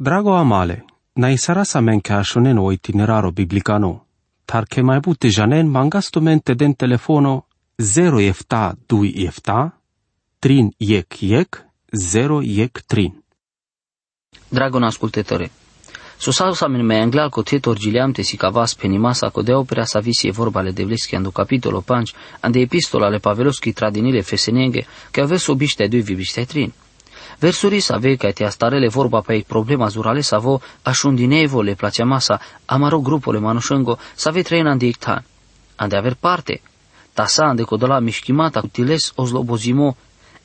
Drago amale, na isara sa men ka shonen o itineraro biblicano, tar ke mai bute janen mangasto mente den telefono 0 efta 2 efta, trin iec iec, 0 iec trin. Dragon ascultătore, Susau sa min me englal ko tetor giliam te si kavas penimasa ko de opera sa visi e vorba le devleski ando capitolo 5 ande epistola le paveloski tradinile fesenenge ke ave sobiște doi vibiște trin. Versuri sa ve că te astarele vorba pe problema zurale sa vo așundinevo le placea masa amaro grupole manușengo sa ve treina ande ictan. Ande aver parte. Tasa ande codola mișchimata utiles ozlobozimo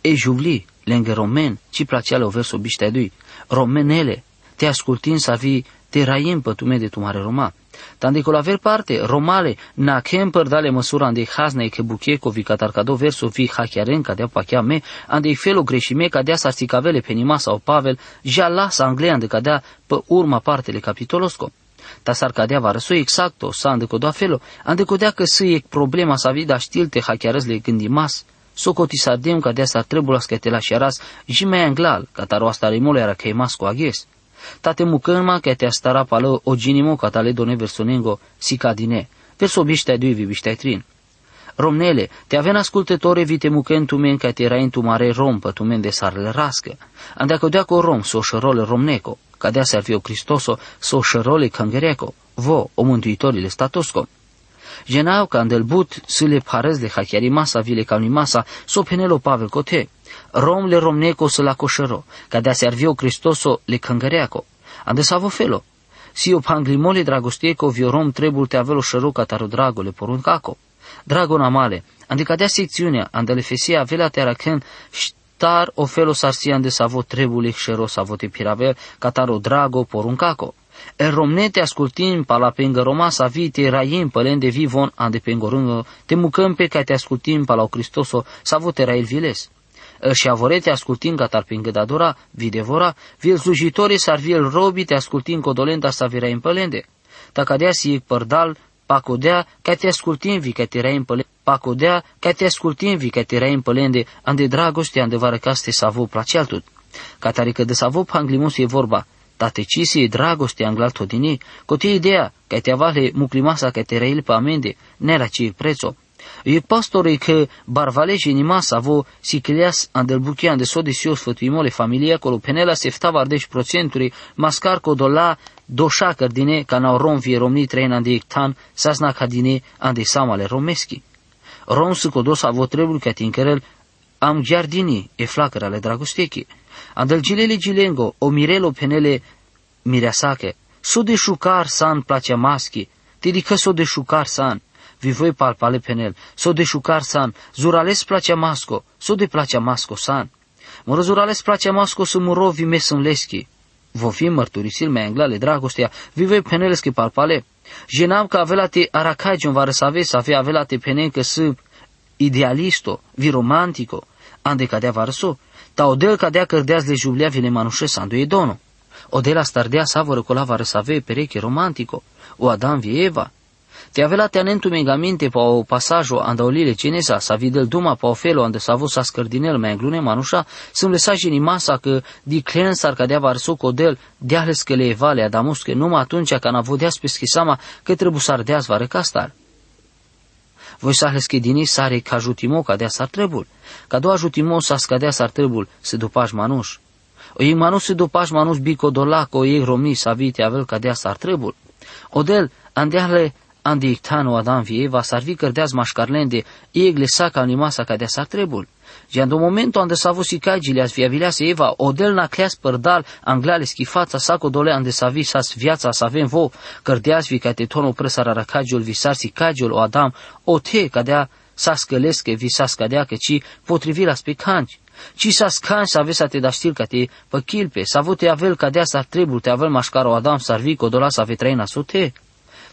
e juvli lângă romen ci placea le o verso biște dui. Romenele te ascultin să vi te raim pătume de tu mare Roma. Tandi la ver parte, romale, na kemper dale măsura ande hasne ke bucheco vi catarcado verso vi hachiaren ca dea pachea me, ande felo greșime ca dea sarțicavele pe nima sau Pavel, ja lasa anglea ande ca dea pe urma partele capitolosco. Ta s-ar cadea va răsui exacto, sa ande codoa felo, ande codea că să e problema sa vida știl te hachiarăz le gândimas, socoti sa dem ca dea s-ar trebulas că te la șeras, și mai anglal, ca taro asta rimole era că e masco aghes tate mukănma că te astara pală o ginimo catale done versonengo sicadine, verso biște dui vi biște trin. Romnele, te aven ascultătore vite muken tu men că te era tu mare rom tu men de sarle rască. Andea că deaco rom so șărole romneco, ca dea servio Cristoso so șărole cangereco, vo, o mântuitorile statosco. Genau ca îndelbut să le parez de hachiari masa vile ca masa, so penelo Pavel cote, Rom le romneco să la coșero, ca de a servio Cristoso le căngăreaco. Ande savo felo. Si o panglimole dragostieco vio rom trebul te avelo șero ca taro drago le poruncaco. Drago namale, ande ca dea secțiunea, ande le fesia avela te aracân, ștar o felo sarsia ande savo trebule șero savo te piravel, ca taro drago poruncaco. El romnete ascultim pa la pengă Roma sa vi te raim pălen de vivon ande pengorângă, te mucăm pe ca te ascultim pa la o Cristoso sa vo te rail viles și avorete ascultin catar prin gădadora, videvora, vil slujitorii s-ar viel robi te ascultin codolenta sa vira impălende. Tacadea si părdal, pacodea, ca te ascultin vi ca te rai impălende, pacodea, ca te ascultin vi ca te rai impălende, ande dragoste, ande varăcaste să avu placealtut. Catarică de să avu panglimos e vorba, tate cisi e dragoste anglal todini, cotie ideea, ca te avale muclimasa ca te rail pe amende, nera ci prețo, E pastorul că barvaleji nimas avo sicilias andelbuchian de sodisios fătuimole familia colo penela seftava ardeș procenturi mascar codola doșacăr dine ca nau rom vie romni trein ande ictan sasna ca dine ande samale romeschi. Rom să codos avo trebul ca tinkerel am giardini e flacăra ale dragostechi. Andel gilele gilengo o mirelo penele mireasache. So de șucar san place maschi, te dică so de șucar san vi voi palpale penel, so de șucar san, zurales place masco, so de place masco san. Mă zurales place masco să muro vi mes în leschi. Vo fi mărturisil mai englale dragostea, vi voi peneleschi palpale. Jenam că avelate aracagion va răsave să avea avelate penen că să idealisto, vi romantico, ande cadea varso, ta odel cadea cărdeaz le jublea vine manușe sandu e dono. Odela stardea savără colava răsave pereche romantico, o Adam vie Eva, Te avela tenentu megamente pa o pasajo andaolile cinesa sa videl duma pa o felo ande sa vo sa scărdinel mai glune manușa, sunt lesaji ni masa că di clen sar cadea varso codel deahles că le vale adamus că numai atunci ca n-a vodeas pe schisama că trebuie să ardeas vare castar. Voi sa că dini sare ca jutimo ca dea sar trebul. Ca doua jutimo sa scadea sar trebul se dupaș manuș. O ei manus se dupaș manus bico dolac o ei romni sa vite avel ca dea sar trebul. Odel, andeale andi iktano Adam vieva sarvi cărdeaz mașcarlende egle saca animasa ca de sa trebul. Și în momentul ande s-a văzut cagileas via vilease Eva, odel na cleas părdal, anglale schifața saco dole ande sa vi sas viața sa avem vo, cărdeaz vi ca te tono presara racagiul visar si cagiul o Adam, o te cadea sa scălesche vi sa scadea că ci potrivi la specanci. Ci sa scan să aveți să te da știl ca te păchilpe, să avut te avel ca dea sa trebul, te avel mașcar o Adam, sarvi codola sa vetraina sote.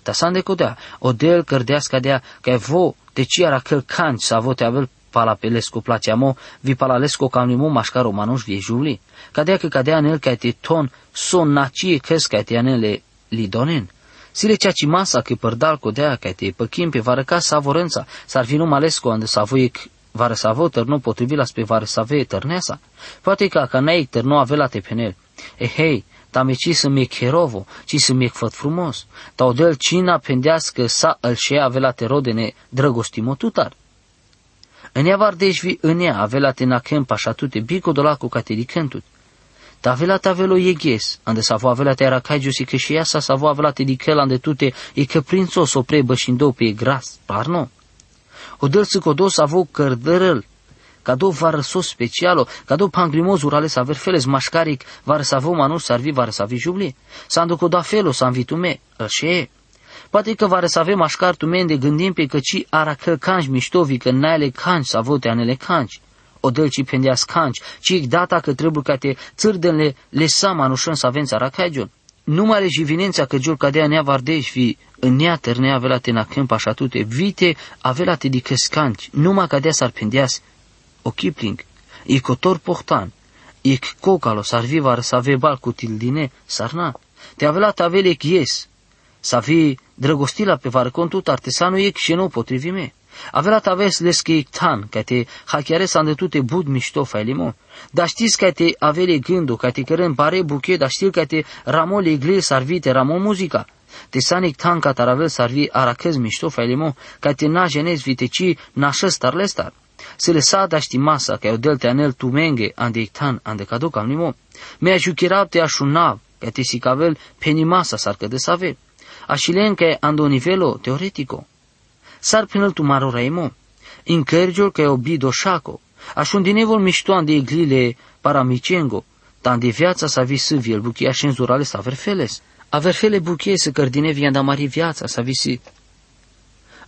Ta san de codea, o del cărdeasca dea, că vo, de ci ara călcanci să avote avel pala pelesco placeamo, vi palalesco camnimo mașcaro manuș vie juli. Cadea că cadea în el ca te ton, son nacie căs ca te anele lidonen. Sile cea ci masa că părdal codea ca te păchim pe varăca savorența, s-ar fi numai lesco unde să voie vare să avă tărnu potrivit la spre vare să avea eternesa. Poate că ca n-ai tărnu avea la te penel, E hei, tam ci să mi cherovo, ci să mi făt frumos. Ta odel cina pendească sa îl șea avea te rodene drăgostimo tutar. În ea vardeșvi în ea avea te na kempa și atute bico dolacu ca te dicântut. Ta avea te avelo ieges, ande sa vo avea te era caigiusi că și ea sa sa vo avea te dicel ande tute e că prințo so prebă și pe gras, parno. Odel să codos avo cărdărăl, Cadou varăsos specialo, cadou pangrimoz urales aver feles mașcaric, vară să avem anus sarvi, vară să avi jubli. Sandu cu da felo, să învitume, e. Poate că vară să avem mașcar tu de gândim pe că ci ara că canci miștovi, că naile canci să avote anele canci. O ci pendeas canci, ci data că trebuie ca te țârdenle le sama nușân să avem țara cagion. Nu mai jivinența că jur cadea nea vardeș fi în nea târnea avea te na câmp așa tute, vite avea te dicăscanci, numai cadea s-ar pendeas, o Kipling, e cotor pohtan, e cocalo s-ar vi var să ave bal cu tildine, sarna, te avea ta avele yes, să avi drăgostila pe var contut artesanul e și nu potrivime. Avea ta aves lesche tan, ca te hachiare să îndetute bud mișto failimo. Dar știți că te avele gândul, ca te cărăm pare buchet, dar știi că te ramol iglil sarvite, ramol muzica. Te sanic tan ca taravel sarvi aracăz mișto failimo, ca te na genez viteci nașă starle star. Se le sada sti masa ca o delte anel tu menge ande iktan ande caduc am nimo. Me ajuchirab te așunav, ca te sicavel penimasa sarcă de save. Așilen ca ando nivelo teoretico. Sar penel tu maro raimo. Incărgiol ca o bido șaco. Așundinevol miștoan de iglile paramicengo. Tan de viața sa vi să viel buchia și înzurale să averfeles. Averfele buchie să cărdine vianda mari viața sa visi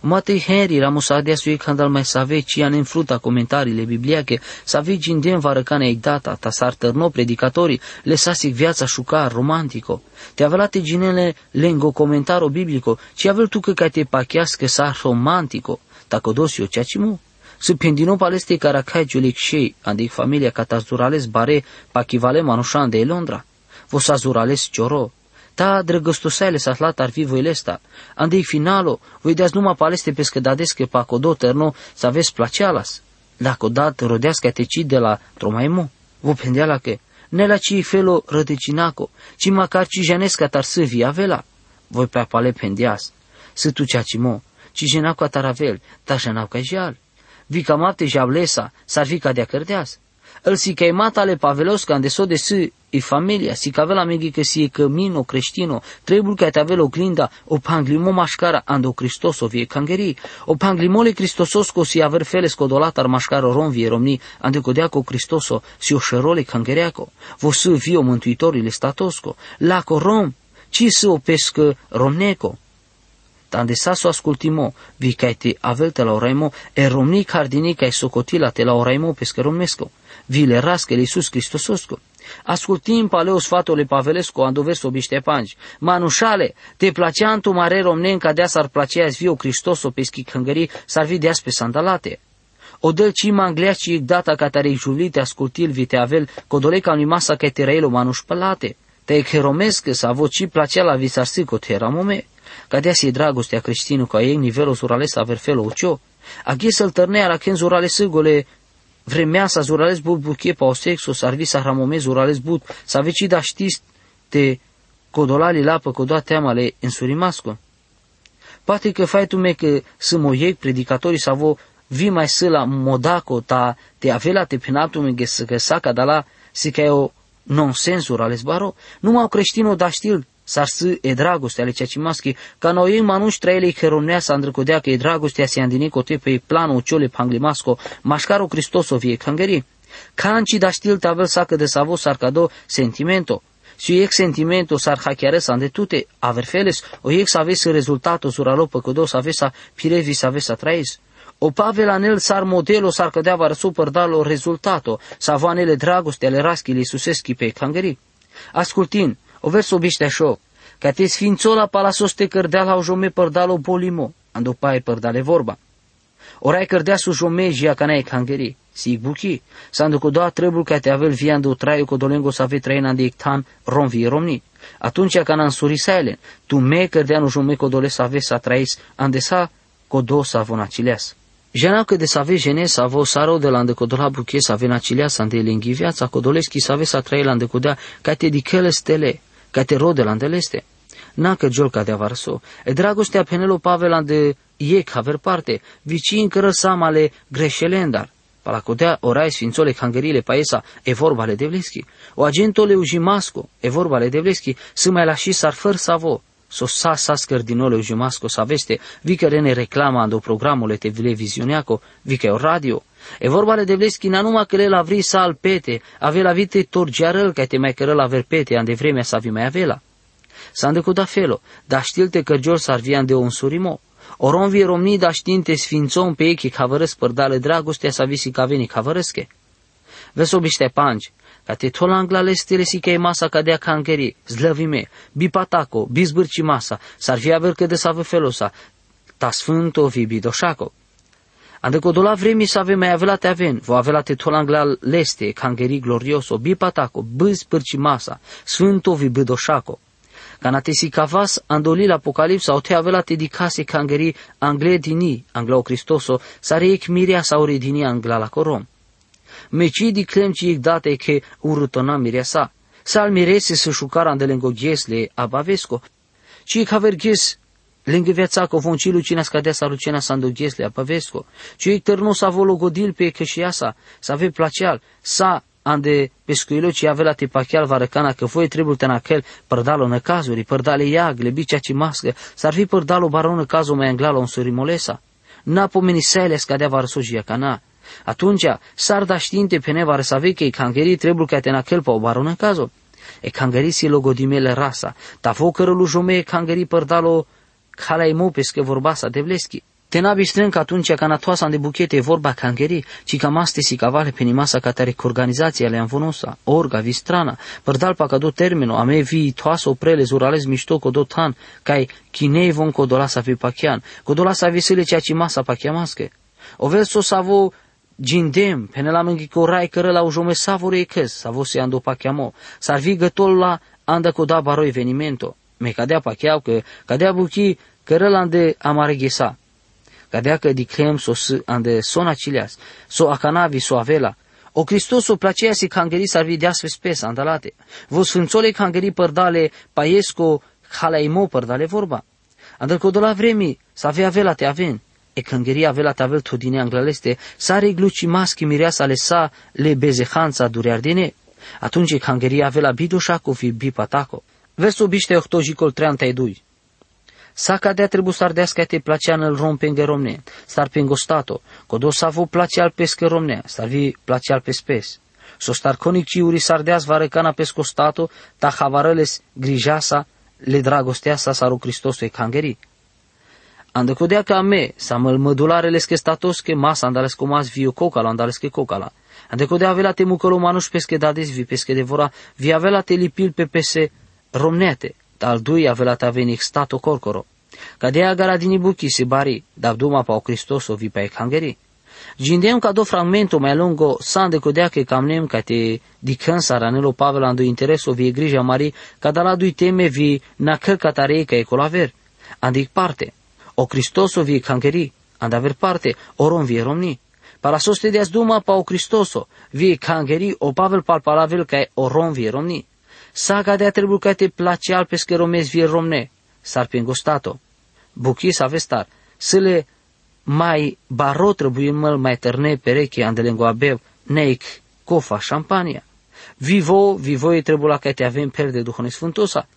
Matei Henry ramusadea sui candal mai save cian în fruta comentariile bibliache, save gindem varăcane ei data, ta s-ar tărno predicatorii, le sasic viața șucar, romantico. Te avelate ginele lengo comentaro biblico, ci avel tu că te pachească sa romantico, ta codosio ceacimu. Să pendino paleste caracai giulic șei, adic familia catazurales bare pachivale manușan de Londra. Vos azurales cioro, ta drăgăstosele s-a slat ar fi voilesta. Andei finalo, voi deas numai paleste pescădadesche pa codo terno să aveți placealas. Dacă odată rodească te ci de la tromaimu, vă pendeala că, ne la ci felo rădăcinaco, ci măcar ci janesca tar să via vela. Voi pe apale pendeas, să tu cea ci mo, ci jenau ca taravel, ta jenau ca jal. Vi ca mate jablesa, s-ar fi ca de-a cărdeas. Îl si că mata ale pavelos ca de so de să e familia, si că avea la că si e cămino creștino, trebuie că te avea o glinda, o panglimo mașcara ando Cristoso vie cangeri, o panglimole Cristososco si aver feles codolatar mașcaro rom vie romni, ande codeaco Cristoso si o șerole cangereaco, vo să vio mântuitorile statosco, laco rom, ci să o pescă romneco, tande saso ascultimo, vi ca te avelte la oraimo, e romni cardini ca socotila te la oraimo pescă romnesco. Vile rască Iisus Hristososco. Ascultim paleo sfatole pavelesco, andoveso biștepanci. Manușale, te placea tu mare romnen ca dea s-ar placea viu Hristoso pe schicângării, s-ar vi pe sandalate. O dăl ci mangliaci data ca tare julite ascultil vite avel, codoleca unui masa ca te răelo manuș pălate. Te cheromesc să avoci placea la visarsico te ramome. Ca dea si dragostea creștinul ca ei nivelul surales aver felo ucio. Aghe să-l tărnea la când zurale sâgole vremea să zurales but buchie pa o sexo, sarvi să hramome zurales but, să veci da știți te codolali la pe codoa teamale însurimasco. Poate că fai tu me că să mă iei predicatorii să vă vi mai să la modaco ta te avela te penaltu me găsă că saca da la si că e o nonsensur ales baro, numai creștinul da știl s-ar să e dragostea ale ceea ce maschi, ca noi manuș trăiele heronea să îndrăcodea că e dragostea se andine cote pe planul ciole panglimasco, mașcaro Cristoso vie cangeri. Canci da știl tavel sacă de savo sarcado sentimento, si ex sentimento sar hacchiare sa de tute aver feles, o ex avesse rezultato suralo păcădos avesa pirevis avesa traes. O Pavel anel sar modelo sar cădea var super dalo rezultato, sa vanele dragoste ale raschile Iisuseschi pe cangeri. Ascultin, o verso bișteașo, ca te sfințola palasos te cărdea la o jome părdalo bolimo, ando pai părdale vorba. Orai cărdea su jome jia ca n-ai cangeri, si buchi, sandu cu doa trebuie ca te avel viando traiu cu dolengo să ave traina de ictan rom vie romni. Atunci ca n-am surisailen, tu me cărdea nu jome cu dole să ave să trăis, andesa cu do să avonacileas. Žena de save žene sa vo saro de la îndecodola buche sa vena cilea sa de lengi viața codoleschi sa sa trăi la îndecodea ca te dicele stele, ca te rode la îndeleste. Na că jol ca de avarso. E dragostea penelo Pavel de iec haver parte, vicin cără samale greșelendar. Palacodea orai sfințole cangerile paesa e vorba le devleschi. O agentole ujimasco e vorba le devleschi, să mai la și sar făr savo. So sa sa scărdinole ujimasco sa veste, vi că rene reclama ando programul televizioneaco, vi că o radio. E vorba le devleschi na numai că le la vri sa al pete, ave la vite torgearăl ca te mai cără la verpete, ande vremea sa vi mai avela. S-a da felo, dar știlte că George s-ar de un surimo. Oron vie romni da știinte sfințon pe echi cavărăs părdale dragostea sa visi ca veni cavărăsche. Vesobiște panci, ca te tolang lestele si că e masa ca dea canceri, zlăvime, bipataco, bizbârci masa, s-ar fi aver că de să felosa, ta sfânto vi bidoșaco. Ande codola vremi să avem mai avea te aven, vo avea te tolang la leste, canceri glorioso, bipataco, bizbârci masa, sfânto vi bidoșaco. Canatesi cavas andolil apocalipsa o te avela te dicase cangeri angle dini, angla o Cristoso, sare ec miria sauri dini angla la corom. Meci di clem ci ec date che urutona miria sa. Sal mirese să șucara andelengo ghiesle abavesco. Ci ec haver ghies Lângă viața cu von cilu cine scadea sa lucena sa a pavesco. Ci ec tărnu sa volo godil pe sa, sa ave placeal, sa ande pescuilo ci avea te pachial varăcana că voi trebuie te naquel părdalo në cazuri, părdale iagle, bicea ci mască, s-ar fi părdalo baronă cazul mai anglalo un surimolesa. N-a pomeni sele scadea varăsojia cana. Atunci, s-ar da știinte pe neva să că e cangeri trebuie ca te naquel pa o baronă cazul. E cangeri si logodimele rasa, ta focără lu jome e cangeri părdalo calai mo pescă vorbasa de vleschi. Te nabi strânc atunci ca natoasa de buchete vorba cangeri, ci ca maste si cavale pe nimasa ca tare organizația le anvonosa, orga, vistrana, părdal pa ca do termino, a me vi toasa oprele zurales mișto co do tan, cai chinei von codola sa vi pachian, codola sa vi sile cea ci masa pachiamasche. O vel so savo gindem, pene la mânghi rai cără la ujome savore e căs, savo se ando pachiamo, s-ar vi gătol la anda coda baro evenimento, me cadea pachiau că cadea buchi cără la ande amareghesa că diclem so s ande sona cilias, so acanavi so avela, o Hristos o placea si cangeri sarvi deasve spes andalate. Vo sfânțole cangeri părdale paiesco halaimo părdale vorba. Andal că la vremi să avea avela te aven. E cangeri avela te avel todine anglaleste, sare gluci maschi mireasa le sa le bezehanța dureardine. Atunci cangeri avela bidoșaco fi bipataco. Versul biște octojicol 32. Sacadea trebuie să ardească te placea nel rompenge romne, star pengostato, codo să avu place al pesche romne, star vi place al pespes. So star conic ciuri sardeas varecana pescostato, ta havarăles grijasa, le dragostea sa saru Hristos e cangeri. Andăcodea ca me, sa măl mădularele statos che masa andales comas viu cocala, andales che cocala. Andăcodea avea te mucălo manus pesche dades vi pesche devora, vi avea te lipil pe pese romnete, al dui avela ta veni stato corcoro. Cadea garadini buchi si bari, duma pa o Cristoso vi pa e cangeri. Gindem ca do fragmento mai lungo de codea che camnem ca te di cansa ranelo Pavel ando intereso vi grija mari ca da la dui teme vi na căr catarei ca e colaver. Andic parte. O Cristoso vi cangeri, and aver parte, oron vi romni. Para soste deas duma pa o Cristoso, vi cangeri o Pavel palpalavel ca oron vi romni. Saga de trebuie ca te place al pesche romezi vie romne, s-ar pengostato. Buchi sa vestar, să le mai baro trebuie măl mai terne pereche andelengo abev, neic cofa șampania. Vivo, vivo e trebuie la ca te avem per de Duhone Sfântosa.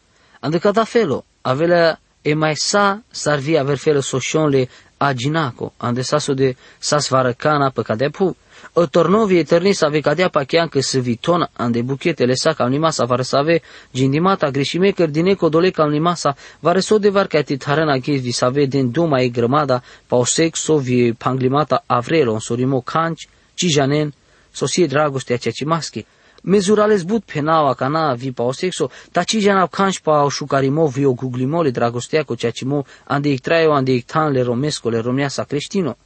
Andeca da felo, avele e mai sa s-ar vi aver felo soșonle aginaco, ande saso de sas varăcana pe cadea pu, o tornovi eternis ave cadea pachean că se viton ande buchetele sa ca nimasa var să ave gindimata greșime cărdine codole ca nimasa var să de var ca titharana ghiz vi să ave din duma e grămada pa o sexo vi panglimata avrelo în sorimo canci, cijanen, sosie dragostea cea ci maschi. Mezurales but penaua cana vi pa o sexo, ta ci jana canci pa o șucarimo vi o guglimole dragostea cu cea ci mo ande ic traio ande ic tan le romesco le romea sa creștino.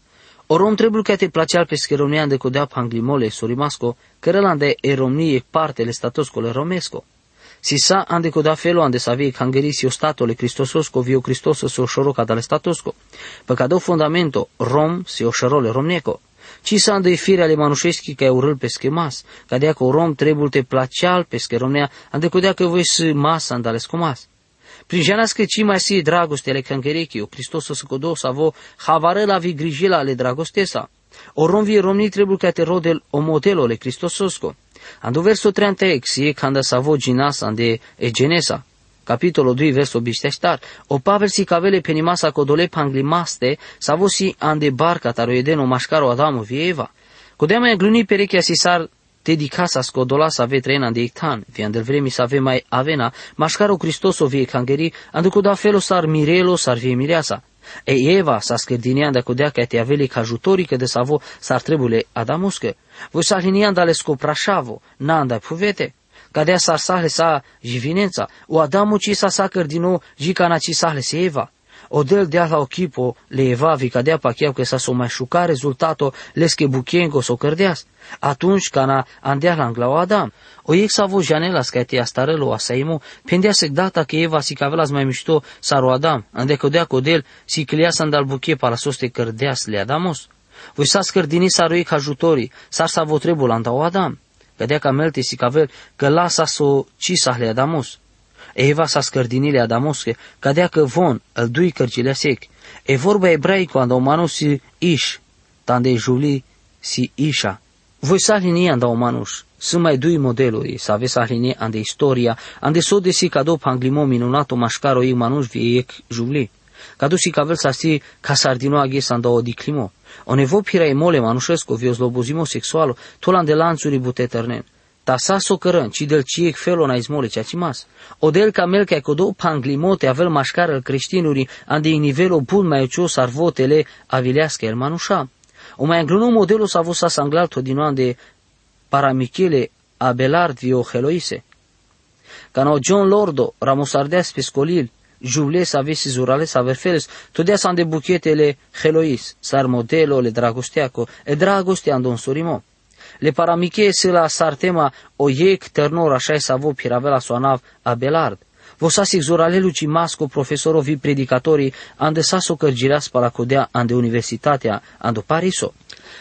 Orom trebuie că te placea pe scheromnean de codea panglimole sorimasco, cărălande e romnie parte le statosco le romesco. Si sa ande da felo ande savi cangeri si o stato le cristososco vio cristoso so shoroca dalle statosco. Păcado fundamento rom si o șărole romneco. Ci sa ande fire ale manușeschi ca urâl pesche mas, ca dea că rom trebuie te placeal pesche romnea, ande codea că voi să mas andale scomas. Prin janească ci mai si dragostele cangerechiu, Cristoso să codo să avo havară la vi grijila ale dragostesa. O rom vi romni trebuie ca te rodel o modelo le Cristososco. Ando verso 36 e când sa vo ginas ande e genesa. Capitolul 2, verso bișteștar. O pavel si cavele penimasa codole panglimaste, sa vo si ande barca taro edeno mașcaro Adamu vieva. Codea mai gluni perechea si sar dedicasa scodola sa ve trena de ictan, vi andel vremi sa ve mai avena, mașcaro Cristoso vie cangeri, andu coda felo sar mirelo sar vie mireasa. E Eva sa scărdinean de codea că te aveli ca ajutorii că de savo s-ar trebule adamuscă. Voi sa linian da le scoprașavo, n-anda puvete. Cadea sa sahle sa jivinența, o adamu ci sa sa cărdino jicana ci sahle se Eva. O del de la ochipo le evavi cadea pacheau că sa so mai șuca rezultato lesche buchiengo so cărdeas. Atunci cana andea la angla o Adam. O ex avo janelas ca te astarelo asaimo, pendea se data că Eva si cavelas mai mișto saro Adam, ande codea codel si clea să andal buche para soste cărdeas le Adamos. Voi sa scărdini saro ca ajutorii, sar sa vo trebul anda o Adam. Cădea ca melte si cavel că lasa so ci le Adamos. Eva sa scărdinile Adamosche, cadea că von, îl dui cărcile sec. E vorba ebraico anda umano si ish, tande juli si isha. Voi sa linie anda umanus, să mai dui modeluri, să aveți linie ande istoria, ande so de si cado panglimo minunato mascaro i manus viec juli. Cado si cavel sa si ca sardino aghes anda o diclimo. O nevo pira e mole manușesco vio zlobuzimo sexualo, tolan de lanțuri bute ternen. Ta sa socărân, ci del ciec felo na izmole cea ci mas. O del camel ca codo panglimote avel mașcară creștinuri, ande în nivelul bun mai ucios ar votele avilească el manușa. O mai angluno modelul s-a văzut să anglalto din de paramichele abelard vio heloise. Ca no John Lordo, ramosardeas pescolil, jubles avesi zurales averfeles, todea s-an de buchetele helois, sar modelo le dragosteaco, e dragostea andon surimo. Le paramiche se la sartema o iec ternor așa sa vo piravela soanav abelard. Vosasic zoralelu ci masco profesorovi predicatorii ande saso cărgireas paracodea ande universitatea ando Pariso.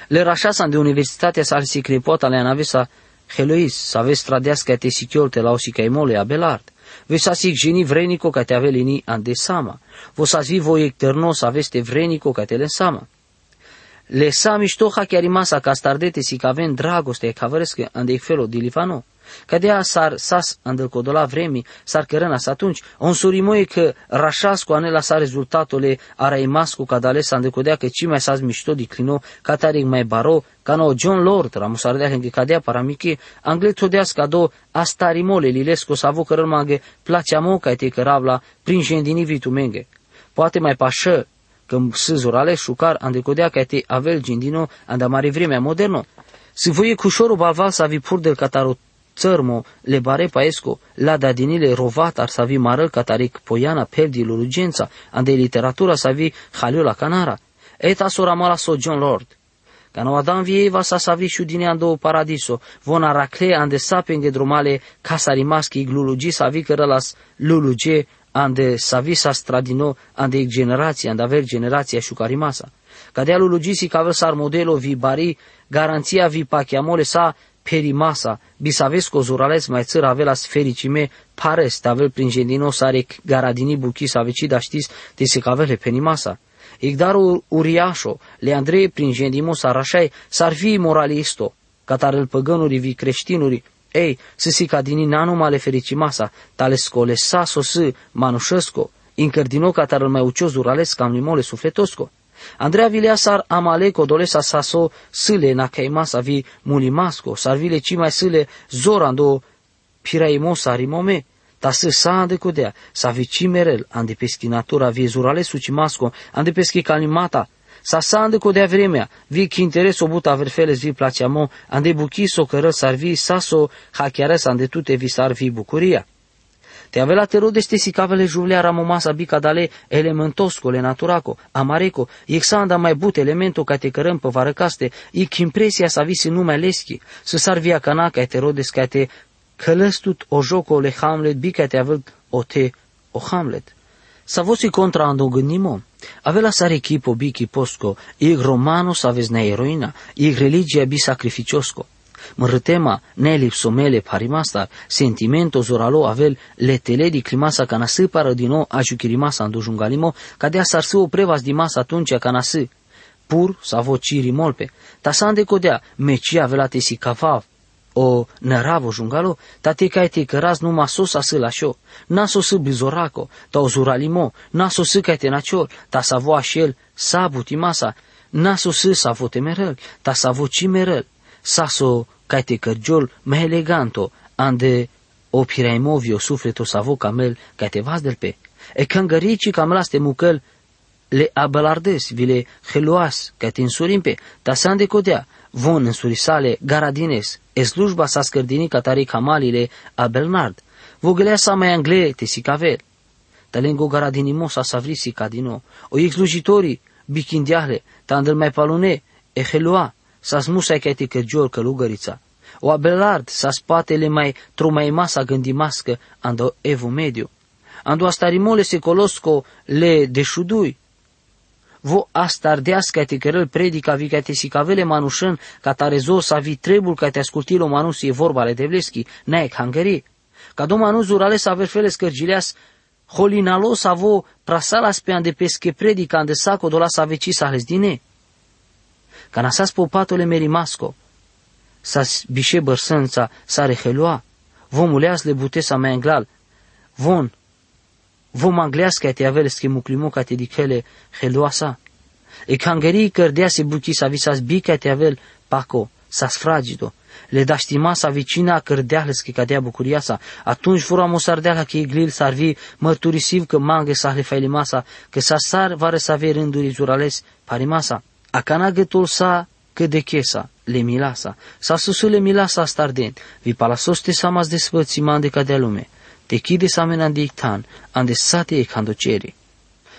Le rașas ande universitatea sa si crepota le anavesa Helois, sa ves tradească te siciolte la osica imole abelard. Vesasic geni vrenico ca te avelini ande sama. Vosas vivo ecternos aveste vrenico ca te le sama. Le sa mișto ha chiar rimasa ca stardete si ca ven dragoste ca vrescă ande felo di Livano. Cadea sar sas andel codola vremi, sar cărănas atunci, on surimoie că rașas cu anela sa rezultatole ara imascu ca dale sa andecodea că ci mai sas mișto di clino, ca taric mai baro, ca no John Lord, ramusardea că cadea paramiche, angle todeas ca do astarimole lilesco sa vo cărăl maghe, placea mo ca te căravla, prin jendini vitumenge. Poate mai pașă, când sâzurale șucar andecodea ca te avel gindino andamare vremea moderno. Se voie cușorul balval să avi pur del catarot țărmo, le bare paesco, la dadinile rovat ar savi marăl cataric poiana perdi lurugența, ande literatura savi haliola canara. Eta sora mala so John Lord. Cano Adam vieva sa savi din ando paradiso, vona racle ande sapenge drumale casa rimaschi glulugi savi cărălas luluge ande savi sa stradino ande generația, ande aver generația șucarimasa. Cadea lulugisi ca sar modelo vi bari, garanția vi pachiamole sa perimasa, bisavesco zurales mai țăr avelas fericime, pares, avel prin gendino sare garadini buchi sa da știs, te se cavele penimasa. Igdarul uriașo, le Andrei prin gendimo sarașai, s-ar fi moralisto, catarel păgânuri vi creștinuri, ei, să si ca din nanu male fericimasa, tale scole saso s manușesco, incărdino catarel mai ucios zurales cam limole sufletosco. Andrea Vileasar amale codolesa saso sile na sa vi mulimasco, sarvile ci mai sile zorando piraimosa rimome, ta să sa ande codea, sa vi cimerel, ande peschi natura vi zurale sucimasco, ande peschi calimata, sa sa ande codea vremea, vi chi interes o buta verfeles vi placeamo, ande buchi so cără sar vi saso hachiares ande tute vi sar vi bucuria. Te avela te rodeste si cavele juvlea ramomasa bica dale elementoscole naturaco, amareco, exanda mai but elemento ca te cărăm pe varăcaste, ic impresia sa visi numai leschi, să sar via cana ca te rodes ca te Călăstut o joco le Hamlet bica te avut o te o Hamlet. Sa vosi contra ando gândimo. Avela sare equipo biki posco, ig romano saves ne eroina, ig religia bi sacrificiosco. Mărâtema, nelipsomele parimastar, sentimento zoralo avel letele di climasa ca nasă pară din nou ajuchirimasa andujungalimo, ca de asar să o prevas di masa atunci ca nasă. Pur sa vociri molpe, ta sande codea, meci avela te si cavav, o năravo jungalo, ta te kai te căraz numai sos asă la șo, na sos bizoraco, ta o zuralimo, na sos kai te nacior, ta sa vo așel, sa butimasa, na sos sa vo temerel, ta sa vo cimerel, saso te cărgiol mai eleganto, ande o piraimovio sufleto savo camel te vas del pe. E cangărici cam te mucăl le abelardes, vile heloas, te insurimpe, ta de codea, von în surisale garadines, e slujba sa scărdini catari camalile a Belnard, vogelea sa mai angle te sicavel. Talengo garadinimo sa savrisi cadino, o ex slujitorii, bichindiahle, tandel mai palune, e heloa, sa smusa că te cărgior călugărița. O abelard sa spatele mai trumai masa gândimască ando evu mediu. Ando astarimole se colosco le deșudui. Vo astardească te cărăl predica vi te sicavele manușân ca tare zo sa vi trebul ca te ascultilo manus e vorba le devleschi, naec hangări. Ca do manus urale sa verfele scărgileas holinalo sa vo prasalas pe ande pesche predica ande saco dola sa veci sa dine ca nasas popatole merimasco, sas bișe bărsânța sa rehelua, vom uleas le bute sa mai englal, von, vom anglească te avele schemuclimu ca te dichele helua sa. E cangării cărdea se buchi sa visas bica te avel paco, sas fragido, le da știma sa vicina cărdeahle că cadea bucuria sa, atunci fura mosardeala că iglil s-ar vi mărturisiv că mangă sa le failimasa, că sa sar vare să avea rânduri zurales parimasa. Akanagătul sa că de chesa, le milasa, sa susule milasa starden, vi palasoste samas de svățima de cadea lume, te chide samen ande ictan, ande sate e candocere.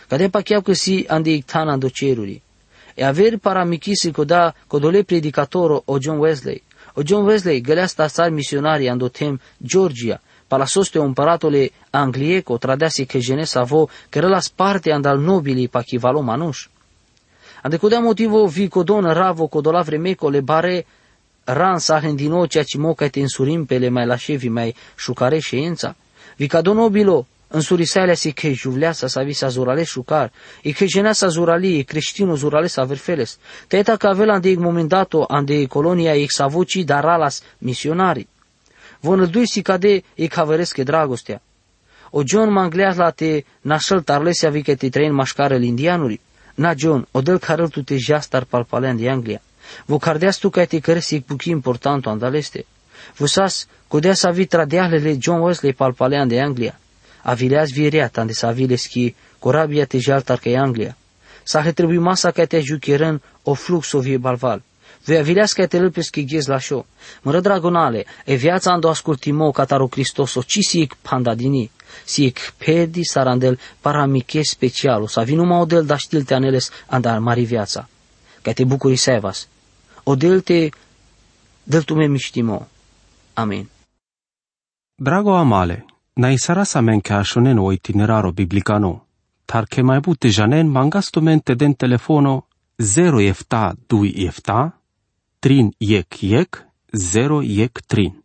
Cadea pacheau că si ande ictan andoceruri. E aver paramichisi coda codole predicatoro o John Wesley. O John Wesley gălea stasar misionari andotem Georgia, palasoste împăratole anglieco tradeasi că genesa vo că rălas parte andal nobilii pachivalo manuș. Andecodea motivo vi codon ravo codola vremeco le bare ran sahen din nou ceea ce moca te însurim pe le mai lașevi mai șucare șeința. Vi cadon obilo însurisarea si că juvleasa sa visa zurale șucar, e că genea sa zurali, e creștino zurale sa verfeles. Teta că avea ande momentato ande colonia ex avuci daralas misionari. Von dui si cade e caveresche dragostea. O John mangleas la te nașăl tarlesia vi că te trăin mașcară indianuri. Na John, odel carel tu te jastar palpalean de Anglia. Vo cardeas tu ca te căresi puchi importanto andaleste. Vusas, codea sa vi tradeahlele John Wesley palpalean de Anglia. Avileas viereat ande sa schi corabia te jaltar ca Anglia. Sa he trebuie masa ca te jucherân o flux o vie balval. Vei avileas ca te lăpesc ghez la șo. Mără dragonale, e viața ando ascultimo cataro Cristos o cisic pandadini si pedi sarandel paramike specialu, sa vinu ma odel da știl te aneles andar mari viața. Ca te bucuri sevas. Odel te del tu me miștimo. Amin. Drago amale, na isara sa men ca shonen o itineraro biblicano, tar che mai bute janen mangasto mente den telefono 0 efta 2 efta, trin yek yek, 0 yek trin.